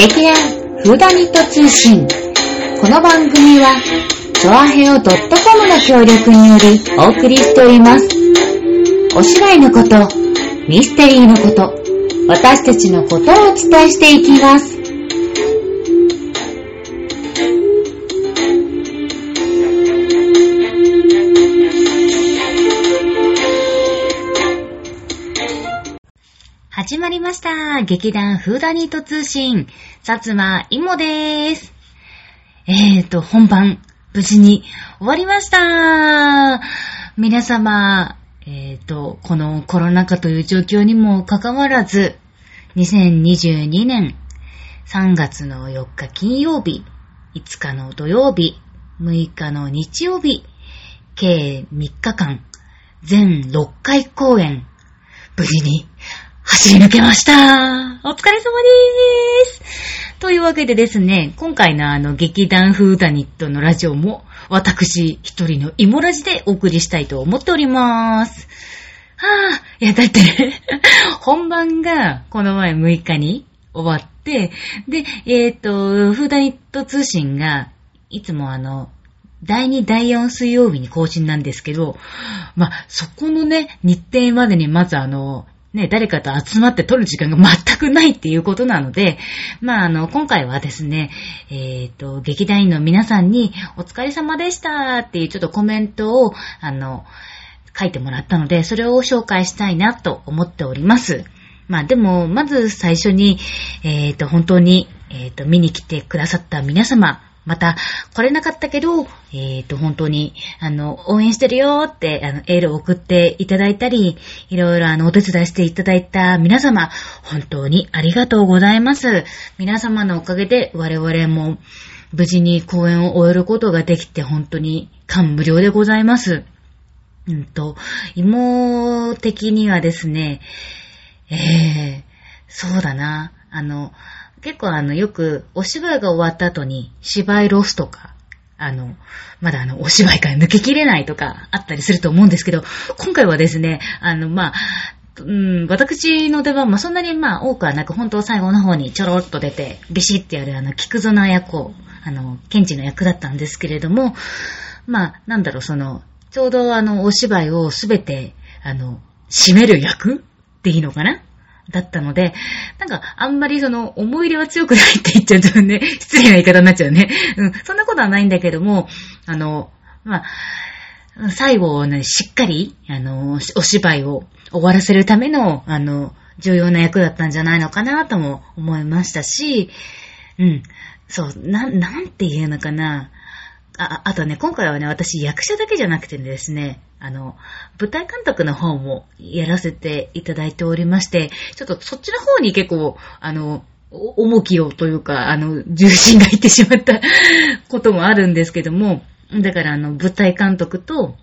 劇団フーダニット通信。この番組は、チョアヘオ .com の協力によりお送りしております。お芝居のこと、ミステリーのこと、私たちのことをお伝えしていきます。始まりました。劇団フーダニット通信、薩摩いもでーす。えーと、本番、無事に終わりました。皆様、えーと、このコロナ禍という状況にもかかわらず、2022年3月の4日金曜日、5日の土曜日、6日の日曜日、計3日間、全6回公演、無事に走り抜けましたお疲れ様でーすというわけでですね、今回のあの劇団フーダニットのラジオも私一人のイモラジでお送りしたいと思っておりまーす。はぁ、いやだってね、本番がこの前6日に終わって、で、えっ、と、フーダニット通信がいつもあの、第2、第4水曜日に更新なんですけど、まあ、そこのね、日程までにまずあの、ね、誰かと集まって撮る時間が全くないっていうことなので、まあ、あの、今回はですね、えっ、と、劇団員の皆さんに、お疲れ様でしたっていうちょっとコメントを、あの、書いてもらったので、それを紹介したいなと思っております。まあでも、まず最初に、えっ、と、本当に、えっ、と、見に来てくださった皆様、また、来れなかったけど、えっ、と、本当に、あの、応援してるよって、あの、エールを送っていただいたり、いろいろあの、お手伝いしていただいた皆様、本当にありがとうございます。皆様のおかげで、我々も、無事に公演を終えることができて、本当に感無量でございます。うんと、妹的にはですね、ええそうだな。あの、結構あの、よくお芝居が終わった後に芝居ロスとか、あの、まだあの、お芝居から抜けきれないとかあったりすると思うんですけど、今回はですね、あの、まあ、うん、私の出番もそんなにまあ多くはなく、本当最後の方にちょろっと出て、ビシッてやるあの、菊園役を、あの、検事の役だったんですけれども、まあ、なんだろう、その、ちょうどあの、お芝居をすべて、あの、締める役っていいのかなだったので、なんか、あんまりその、思い入れは強くないって言っちゃうとね、失礼な言い方になっちゃうね。うん、そんなことはないんだけども、あの、まあ、最後ね、しっかり、あの、お芝居を終わらせるための、あの、重要な役だったんじゃないのかなとも思いましたし、うん、そう、なん、なんて言うのかな。あ、あとね、今回はね、私役者だけじゃなくてですね、あの、舞台監督の方もやらせていただいておりまして、ちょっとそっちの方に結構、あの、重きをというか、あの、重心がいってしまったこともあるんですけども、だからあの、舞台監督と、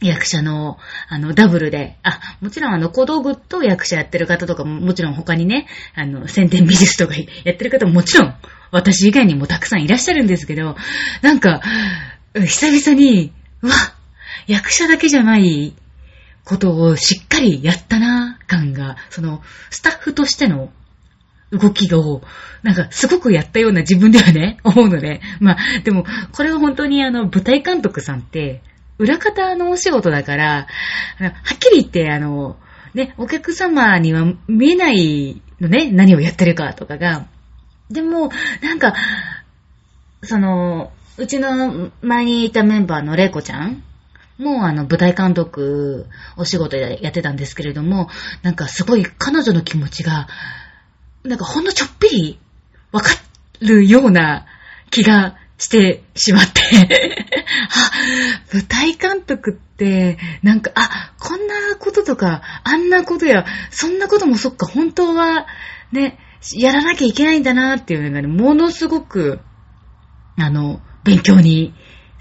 役者の、あの、ダブルで、あ、もちろんあの、小道具と役者やってる方とかも、もちろん他にね、あの、宣伝美術とかやってる方ももちろん、私以外にもたくさんいらっしゃるんですけど、なんか、久々に、うわ、役者だけじゃないことをしっかりやったな、感が、その、スタッフとしての動きを、なんか、すごくやったような自分ではね、思うので、まあ、でも、これは本当にあの、舞台監督さんって、裏方のお仕事だから、はっきり言って、あの、ね、お客様には見えないのね、何をやってるかとかが。でも、なんか、その、うちの前にいたメンバーのレイコちゃんもうあの舞台監督お仕事やってたんですけれども、なんかすごい彼女の気持ちが、なんかほんのちょっぴりわかるような気がしてしまって、あ、舞台監督って、なんか、あ、こんなこととか、あんなことや、そんなこともそっか、本当は、ね、やらなきゃいけないんだなっていうのがね、ものすごく、あの、勉強に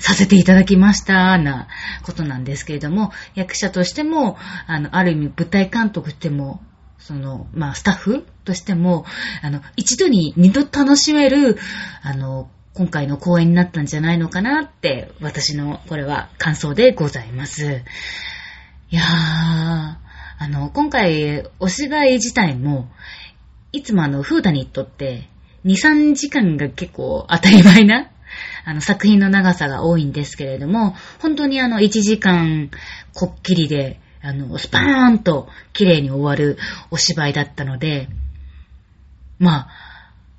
させていただきました、なことなんですけれども、役者としても、あの、ある意味舞台監督としても、その、まあ、スタッフとしても、あの、一度に二度楽しめる、あの、今回の公演になったんじゃないのかなって、私の、これは感想でございます。いやー、あの、今回、お芝居自体も、いつもあの、フーダニットって、2、3時間が結構当たり前な、あの、作品の長さが多いんですけれども、本当にあの、1時間こっきりで、あの、スパーンと綺麗に終わるお芝居だったので、まあ、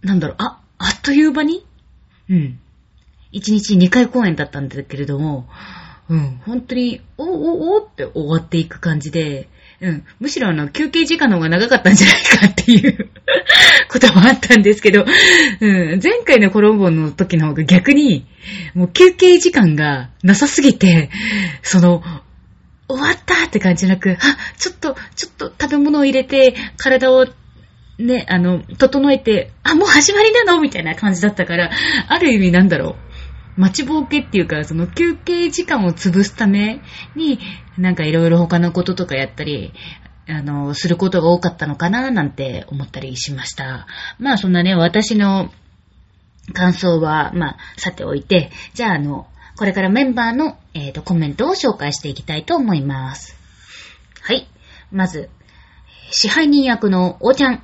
なんだろう、あ、あっという間にうん。1日2回公演だったんだけれども、うん、本当に、おおおって終わっていく感じで、うん、むしろあの、休憩時間の方が長かったんじゃないかっていう こともあったんですけど、うん、前回のコロンボの時の方が逆に、もう休憩時間がなさすぎて、その、終わったって感じなく、あ、ちょっと、ちょっと食べ物を入れて、体をね、あの、整えて、あ、もう始まりなのみたいな感じだったから、ある意味なんだろう。待ちぼうけっていうか、その休憩時間を潰すために、なんかいろいろ他のこととかやったり、あの、することが多かったのかななんて思ったりしました。まあそんなね、私の感想は、まあ、さておいて、じゃああの、これからメンバーの、えっ、ー、と、コメントを紹介していきたいと思います。はい。まず、支配人役のおちゃん。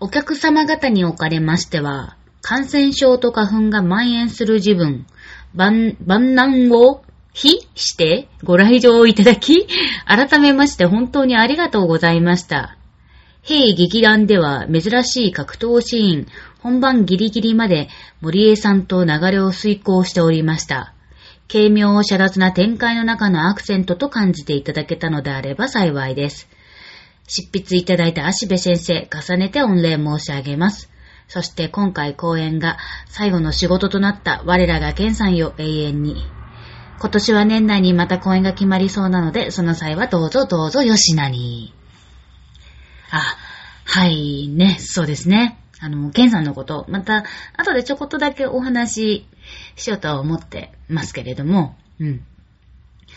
お客様方におかれましては、感染症と花粉が蔓延する自分、万、万難を非してご来場いただき、改めまして本当にありがとうございました。兵劇団では珍しい格闘シーン、本番ギリギリまで森江さんと流れを遂行しておりました。軽妙を遮奪な展開の中のアクセントと感じていただけたのであれば幸いです。執筆いただいた足部先生、重ねて御礼申し上げます。そして今回公演が最後の仕事となった我らが健さんよ永遠に。今年は年内にまた公演が決まりそうなので、その際はどうぞどうぞよしなに。あ、はいね、そうですね。あの、ケンさんのこと、また、後でちょこっとだけお話ししようとは思ってますけれども、うん。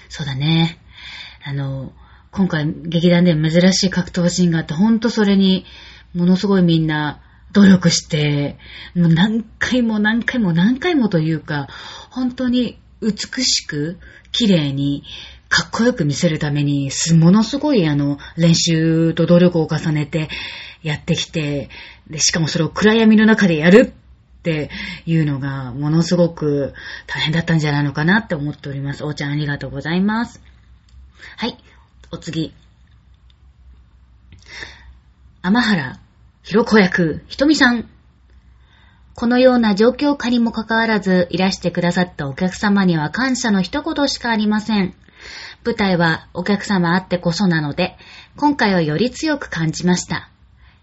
そうだね。あの、今回劇団で珍しい格闘シーンがあって、ほんとそれに、ものすごいみんな努力して、もう何回も何回も何回もというか、本当に美しく、綺麗に、かっこよく見せるために、ものすごいあの、練習と努力を重ねてやってきて、で、しかもそれを暗闇の中でやるっていうのが、ものすごく大変だったんじゃないのかなって思っております。おーちゃんありがとうございます。はい。お次。天原、ひろこ役、ひとみさん。このような状況下にもかかわらず、いらしてくださったお客様には感謝の一言しかありません。舞台はお客様あってこそなので、今回はより強く感じました。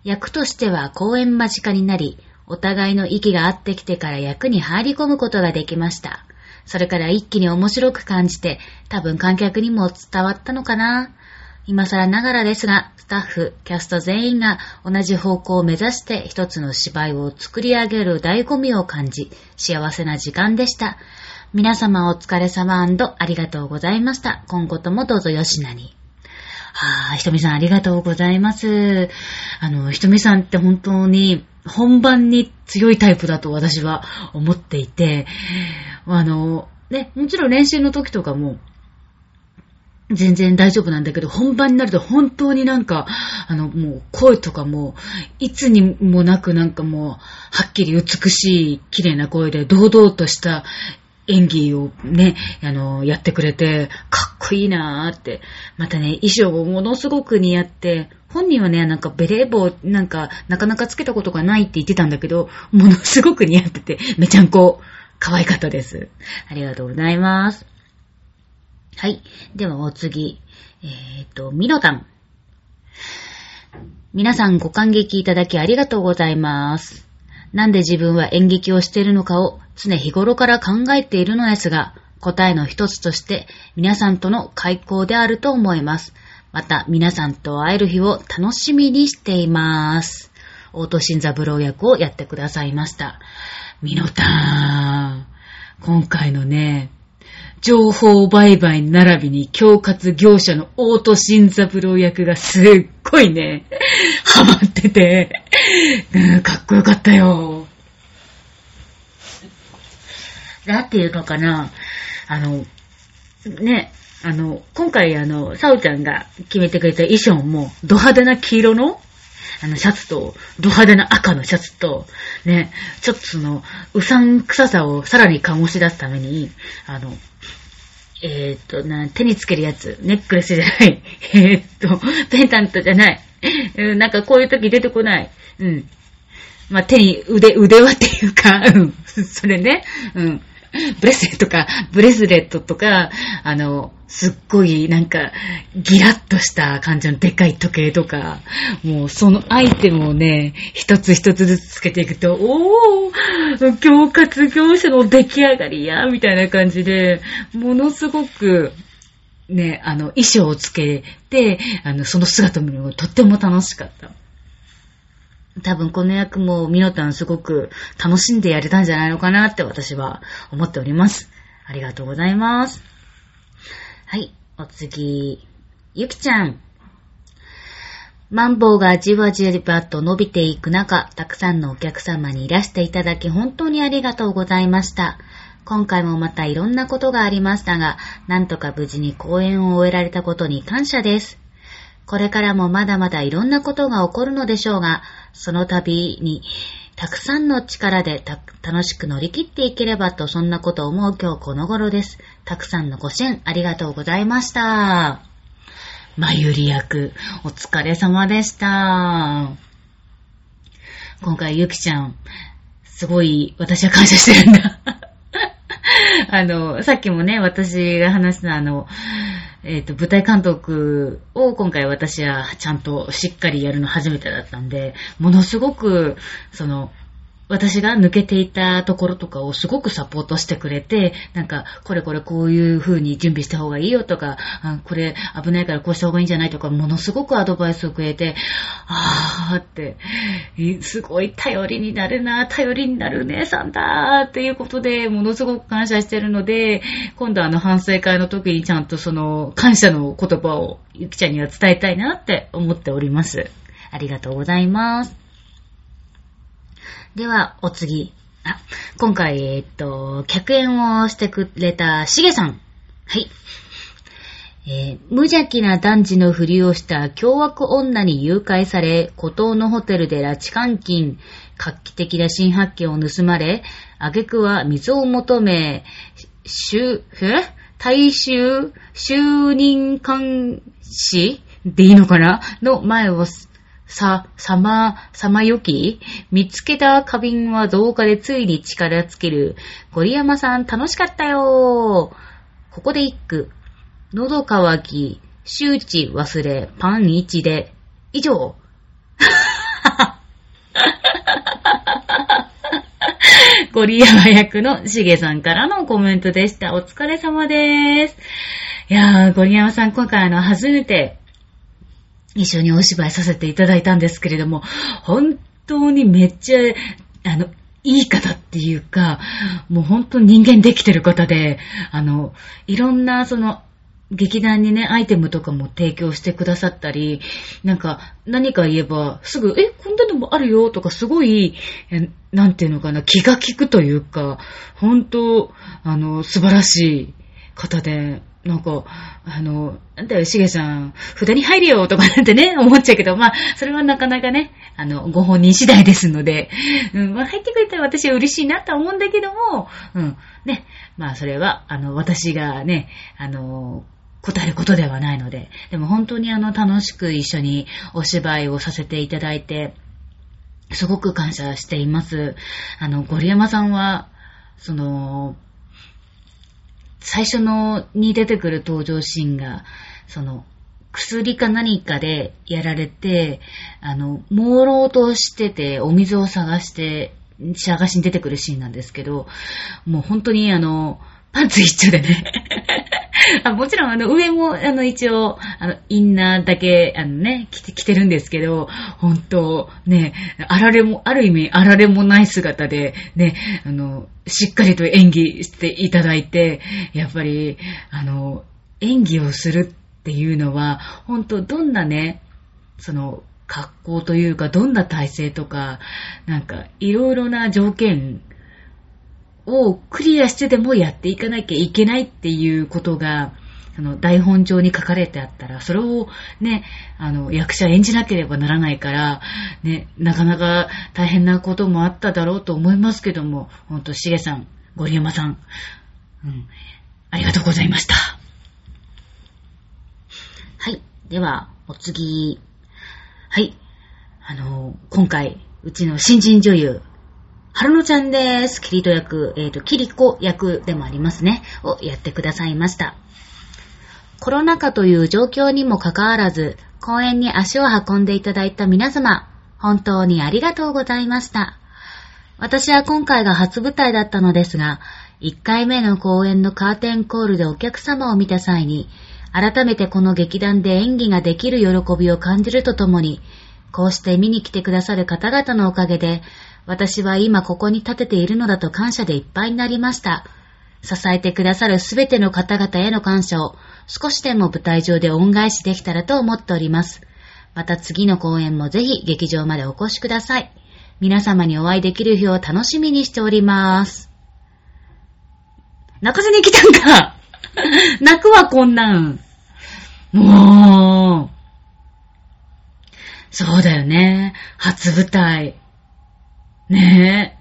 役としては公演間近になり、お互いの息が合ってきてから役に入り込むことができました。それから一気に面白く感じて、多分観客にも伝わったのかな。今更ながらですが、スタッフ、キャスト全員が同じ方向を目指して一つの芝居を作り上げる醍醐味を感じ、幸せな時間でした。皆様お疲れ様ありがとうございました。今後ともどうぞよしなに。はぁ、ひとみさんありがとうございます。あの、ひとみさんって本当に本番に強いタイプだと私は思っていて、あの、ね、もちろん練習の時とかも、全然大丈夫なんだけど、本番になると本当になんか、あの、もう声とかも、いつにもなくなんかもう、はっきり美しい、綺麗な声で、堂々とした演技をね、あの、やってくれて、かっこいいなーって。またね、衣装をものすごく似合って、本人はね、なんかベレー帽、なんか、なかなかつけたことがないって言ってたんだけど、ものすごく似合ってて、めちゃんこ、可愛かったです。ありがとうございます。はい。ではお次。えっ、ー、と、ミノタン。皆さんご感激いただきありがとうございます。なんで自分は演劇をしているのかを常日頃から考えているのですが、答えの一つとして皆さんとの開口であると思います。また皆さんと会える日を楽しみにしています。大戸新三郎役をやってくださいました。ミノタン。今回のね、情報売買並びに恐喝業者の大戸新三郎役がすっごいね、ハマってて、うん、かっこよかったよ。なんていうのかな、あの、ね、あの、今回あの、サオちゃんが決めてくれた衣装も、ド派手な黄色のあの、シャツと、ド派手な赤のシャツと、ね、ちょっとその、うさんくささをさらに醸し出すために、あの、えー、っと、な、手につけるやつ、ネックレスじゃない、えー、っと、ペンタントじゃない、うん、なんかこういう時出てこない。うん。まあ、手に、腕、腕輪っていうか、うん。それね、うん。ブレスレットか、ブレスレットとか、あの、すっごいなんか、ギラッとした感じのでかい時計とか、もうそのアイテムをね、一つ一つずつつけていくと、おー強活業者の出来上がりや、みたいな感じで、ものすごく、ね、あの、衣装をつけて、あの、その姿を見るのがとっても楽しかった。多分この役もミノタンすごく楽しんでやれたんじゃないのかなって私は思っております。ありがとうございます。はい、お次、ゆきちゃん。マンボウがじわじわと伸びていく中、たくさんのお客様にいらしていただき本当にありがとうございました。今回もまたいろんなことがありましたが、なんとか無事に公演を終えられたことに感謝です。これからもまだまだいろんなことが起こるのでしょうが、その度にたくさんの力で楽しく乗り切っていければとそんなことを思う今日この頃です。たくさんのご支援ありがとうございました。まゆり役、お疲れ様でした。今回ゆきちゃん、すごい私は感謝してるんだ。あの、さっきもね、私が話したあの、えっ、ー、と、舞台監督を今回私はちゃんとしっかりやるの初めてだったんで、ものすごく、その、私が抜けていたところとかをすごくサポートしてくれて、なんか、これこれこういう風に準備した方がいいよとか、これ危ないからこうした方がいいんじゃないとか、ものすごくアドバイスをくれて、あーって、すごい頼りになるな、頼りになる姉さんだっていうことで、ものすごく感謝してるので、今度あの反省会の時にちゃんとその感謝の言葉をゆきちゃんには伝えたいなって思っております。ありがとうございます。では、お次。あ、今回、えっと、客演をしてくれたしげさん。はい。えー、無邪気な男児のふりをした凶悪女に誘拐され、孤島のホテルで拉致監禁、画期的な新発見を盗まれ、挙句は水を求め、ゅ、え？大衆、就任監視でいいのかな？の前をさ、さま、さまよき見つけた花瓶は増加でついに力つける。ゴリヤマさん楽しかったよここで一句。喉乾き、周知忘れ、パン一で。以上。ゴリヤマ役のしげさんからのコメントでした。お疲れ様です。いやー、ゴリヤマさん今回あの、初めて一緒にお芝居させていただいたんですけれども、本当にめっちゃ、あの、いい方っていうか、もう本当に人間できてる方で、あの、いろんなその、劇団にね、アイテムとかも提供してくださったり、なんか、何か言えば、すぐ、え、こんなのもあるよとか、すごい、なんていうのかな、気が利くというか、本当、あの、素晴らしい方で、なんか、あの、なんだよ、しげさん、札に入るよとかなんてね、思っちゃうけど、まあ、それはなかなかね、あの、ご本人次第ですので、うん、まあ、入ってくれたら私は嬉しいなと思うんだけども、うん、ね、まあ、それは、あの、私がね、あの、答えることではないので、でも本当にあの、楽しく一緒にお芝居をさせていただいて、すごく感謝しています。あの、ゴリヤマさんは、その、最初のに出てくる登場シーンが、その、薬か何かでやられて、あの、朦朧としてて、お水を探して、探しに出てくるシーンなんですけど、もう本当にあの、パンツ一丁でね。あ。もちろん、あの、上も、あの、一応、あの、インナーだけ、あのね、着て、着てるんですけど、本当ね、あられも、ある意味、あられもない姿で、ね、あの、しっかりと演技していただいて、やっぱり、あの、演技をするっていうのは、本当どんなね、その、格好というか、どんな体勢とか、なんか、いろいろな条件をクリアしてでもやっていかなきゃいけないっていうことが、その台本上に書かれてあったら、それをね、あの、役者演じなければならないから、ね、なかなか大変なこともあっただろうと思いますけども、ほんと、しげさん、ゴリヤマさん、うん、ありがとうございました。はい。では、お次。はい。あの、今回、うちの新人女優、春野ちゃんです。キリト役、えっ、ー、と、キリコ役でもありますね。をやってくださいました。コロナ禍という状況にもかかわらず、公園に足を運んでいただいた皆様、本当にありがとうございました。私は今回が初舞台だったのですが、1回目の公演のカーテンコールでお客様を見た際に、改めてこの劇団で演技ができる喜びを感じるとともに、こうして見に来てくださる方々のおかげで、私は今ここに立てているのだと感謝でいっぱいになりました。支えてくださるすべての方々への感謝を少しでも舞台上で恩返しできたらと思っております。また次の公演もぜひ劇場までお越しください。皆様にお会いできる日を楽しみにしております。泣かずに来たんか 泣くわ、こんなん。もう。そうだよね。初舞台。ねえ。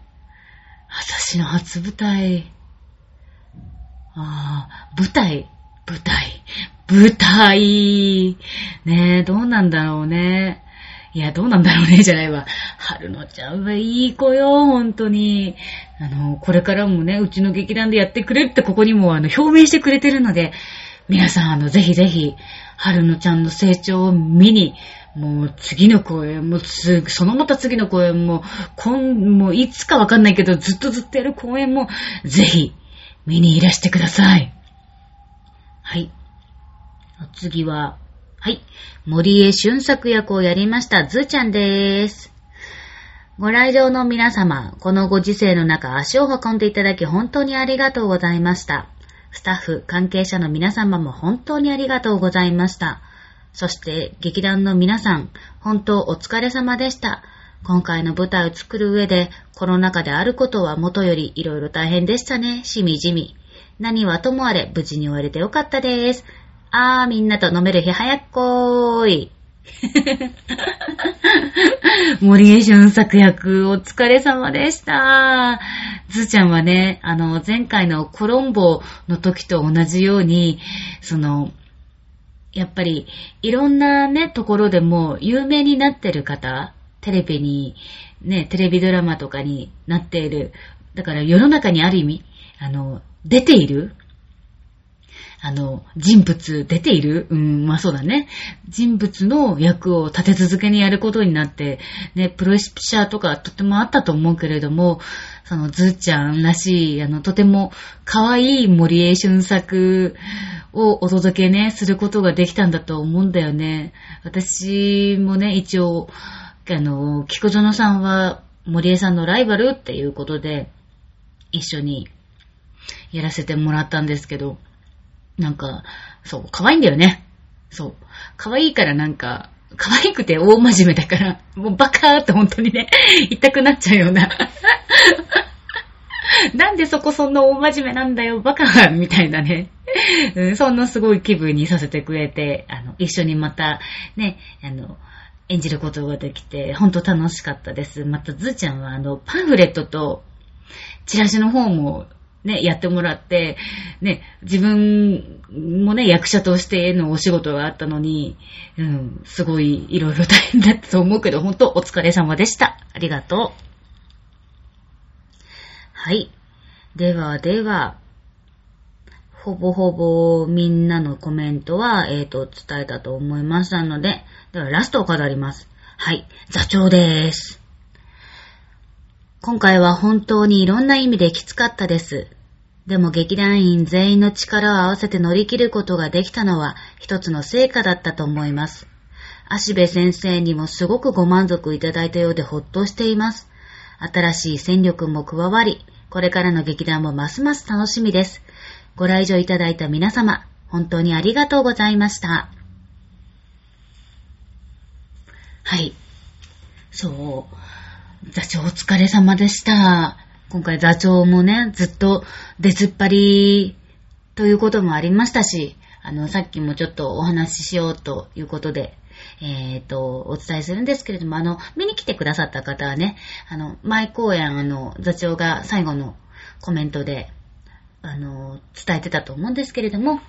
私の初舞台。ああ、舞台、舞台、舞台。ねえ、どうなんだろうね。いや、どうなんだろうね、じゃないわ。春野ちゃんはいい子よ、本当に。あの、これからもね、うちの劇団でやってくれってここにもあの、表明してくれてるので、皆さん、あの、ぜひぜひ、春野ちゃんの成長を見に、もう次の公演もつ、そのまた次の公演も、今、もういつかわかんないけど、ずっとずっとやる公演も、ぜひ、見にいらしてください。はい。次は、はい。森江俊作役をやりました、ずーちゃんでーす。ご来場の皆様、このご時世の中足を運んでいただき本当にありがとうございました。スタッフ、関係者の皆様も本当にありがとうございました。そして劇団の皆さん、本当お疲れ様でした。今回の舞台を作る上で、コロナ禍であることはもとより色々大変でしたね。しみじみ。何はともあれ、無事に終われてよかったです。あー、みんなと飲める日早っこーい。森江俊作役、お疲れ様でした。ずーちゃんはね、あの、前回のコロンボの時と同じように、その、やっぱり、いろんなね、ところでも有名になってる方、テレビに、ね、テレビドラマとかになっている。だから世の中にある意味、あの、出ているあの、人物出ている？うん、まあそうだね。人物の役を立て続けにやることになって、ね、プロレスピシャーとかとてもあったと思うけれども、そのずーちゃんらしい、あの、とても可愛い森江俊作をお届けね、することができたんだと思うんだよね。私もね、一応、あの、菊園さんは森江さんのライバルっていうことで、一緒にやらせてもらったんですけど、なんか、そう、可愛いんだよね。そう。可愛いからなんか、可愛くて大真面目だから、もうバカーって本当にね、言いたくなっちゃうような。なんでそこそんな大真面目なんだよ、バカみたいなね。そんなすごい気分にさせてくれて、あの、一緒にまた、ね、あの、演じることができて、ほんと楽しかったです。また、ずーちゃんは、あの、パンフレットと、チラシの方もね、やってもらって、ね、自分もね、役者としてのお仕事があったのに、うん、すごいいろいろ大変だったと思うけど、ほんとお疲れ様でした。ありがとう。はい。ではでは、ほぼほぼみんなのコメントは、えっ、ー、と、伝えたと思いましたので、ではラストを飾ります。はい。座長です。今回は本当にいろんな意味できつかったです。でも劇団員全員の力を合わせて乗り切ることができたのは一つの成果だったと思います。足部先生にもすごくご満足いただいたようでほっとしています。新しい戦力も加わり、これからの劇団もますます楽しみです。ご来場いただいた皆様、本当にありがとうございました。はい。そう。座長お疲れ様でした。今回座長もね、ずっと出ずっぱりということもありましたし、あの、さっきもちょっとお話ししようということで、えっ、と、お伝えするんですけれども、あの、見に来てくださった方はね、あの、前公演、あの、座長が最後のコメントで、あの、伝えてたと思うんですけれども、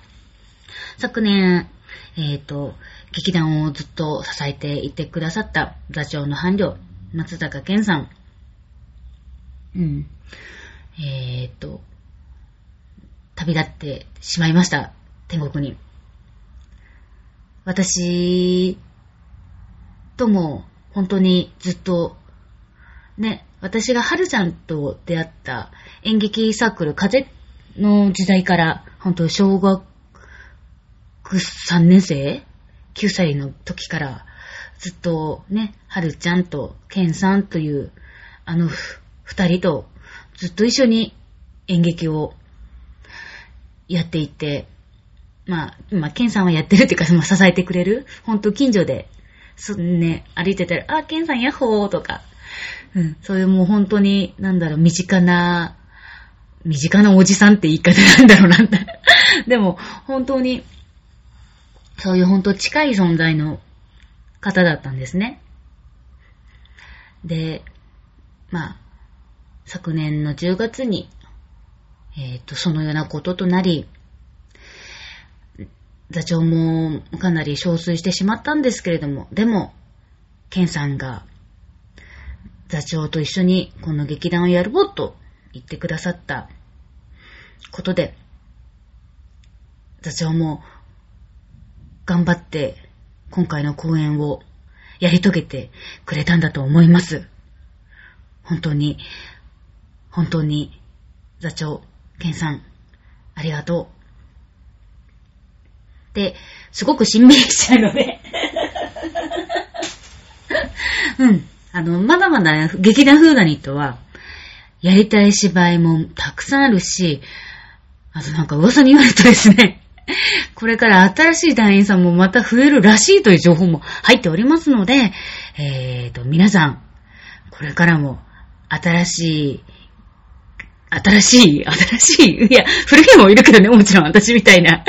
昨年、えっ、と、劇団をずっと支えていてくださった座長の伴侶、松坂健さん。うん。えっ、と、旅立ってしまいました。天国に。私とも本当にずっと、ね、私が春ちゃんと出会った演劇サークル風の時代から、本当小学3年生 ?9 歳の時からずっとね、春ちゃんとケンさんというあの二人とずっと一緒に演劇をやっていて、まあ、まあ、ケンさんはやってるっていうか、まあ、支えてくれる。ほんと近所で、そね、歩いてたら、あ、ケンさんヤッホーとか、うん、そういうもう本当に、なんだろう、身近な、身近なおじさんって言い方なんだろうなんだ。でも、本当に、そういう本当近い存在の方だったんですね。で、まあ、昨年の10月に、えっ、ー、と、そのようなこととなり、座長もかなり憔悴してしまったんですけれども、でも、ケンさんが座長と一緒にこの劇団をやろうと言ってくださったことで、座長も頑張って今回の公演をやり遂げてくれたんだと思います。本当に、本当に座長、ケンさん、ありがとう。って、すごくしんみりしちゃうので うん。あの、まだまだ劇団フーダニットは、やりたい芝居もたくさんあるし、あとなんか噂に言われるとですね、これから新しい団員さんもまた増えるらしいという情報も入っておりますので、えーと、皆さん、これからも新しい新しい、新しい、いや、古いもいるけどね、もちろん私みたいな。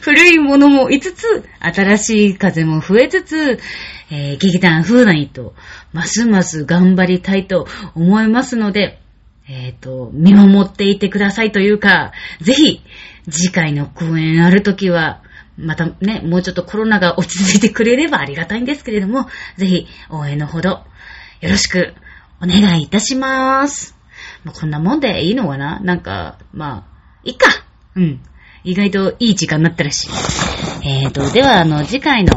古いものもいつつ、新しい風も増えつつ、えー、劇団風来と、ますます頑張りたいと思いますので、えっ、ー、と、見守っていてくださいというか、ぜひ、次回の公演あるときは、またね、もうちょっとコロナが落ち着いてくれればありがたいんですけれども、ぜひ、応援のほど、よろしくお願いいたします。まあ、こんなもんでいいのかな？なんか、まあ、いっか。うん。意外といい時間になったらしい。えーと、では、あの、次回の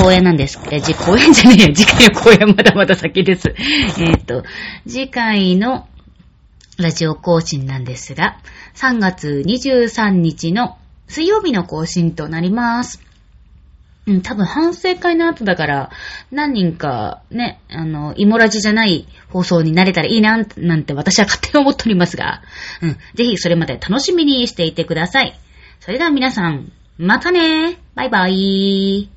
公演なんです。え、じ、公演じゃねえよ。次回の公演まだまだ先です。えーと、次回のラジオ更新なんですが、3月23日の水曜日の更新となります。うん、多分反省会の後だから、何人かね、あの、イモラジじゃない放送になれたらいいな、なんて私は勝手に思っておりますが、うん、ぜひそれまで楽しみにしていてください。それでは皆さん、またねバイバイ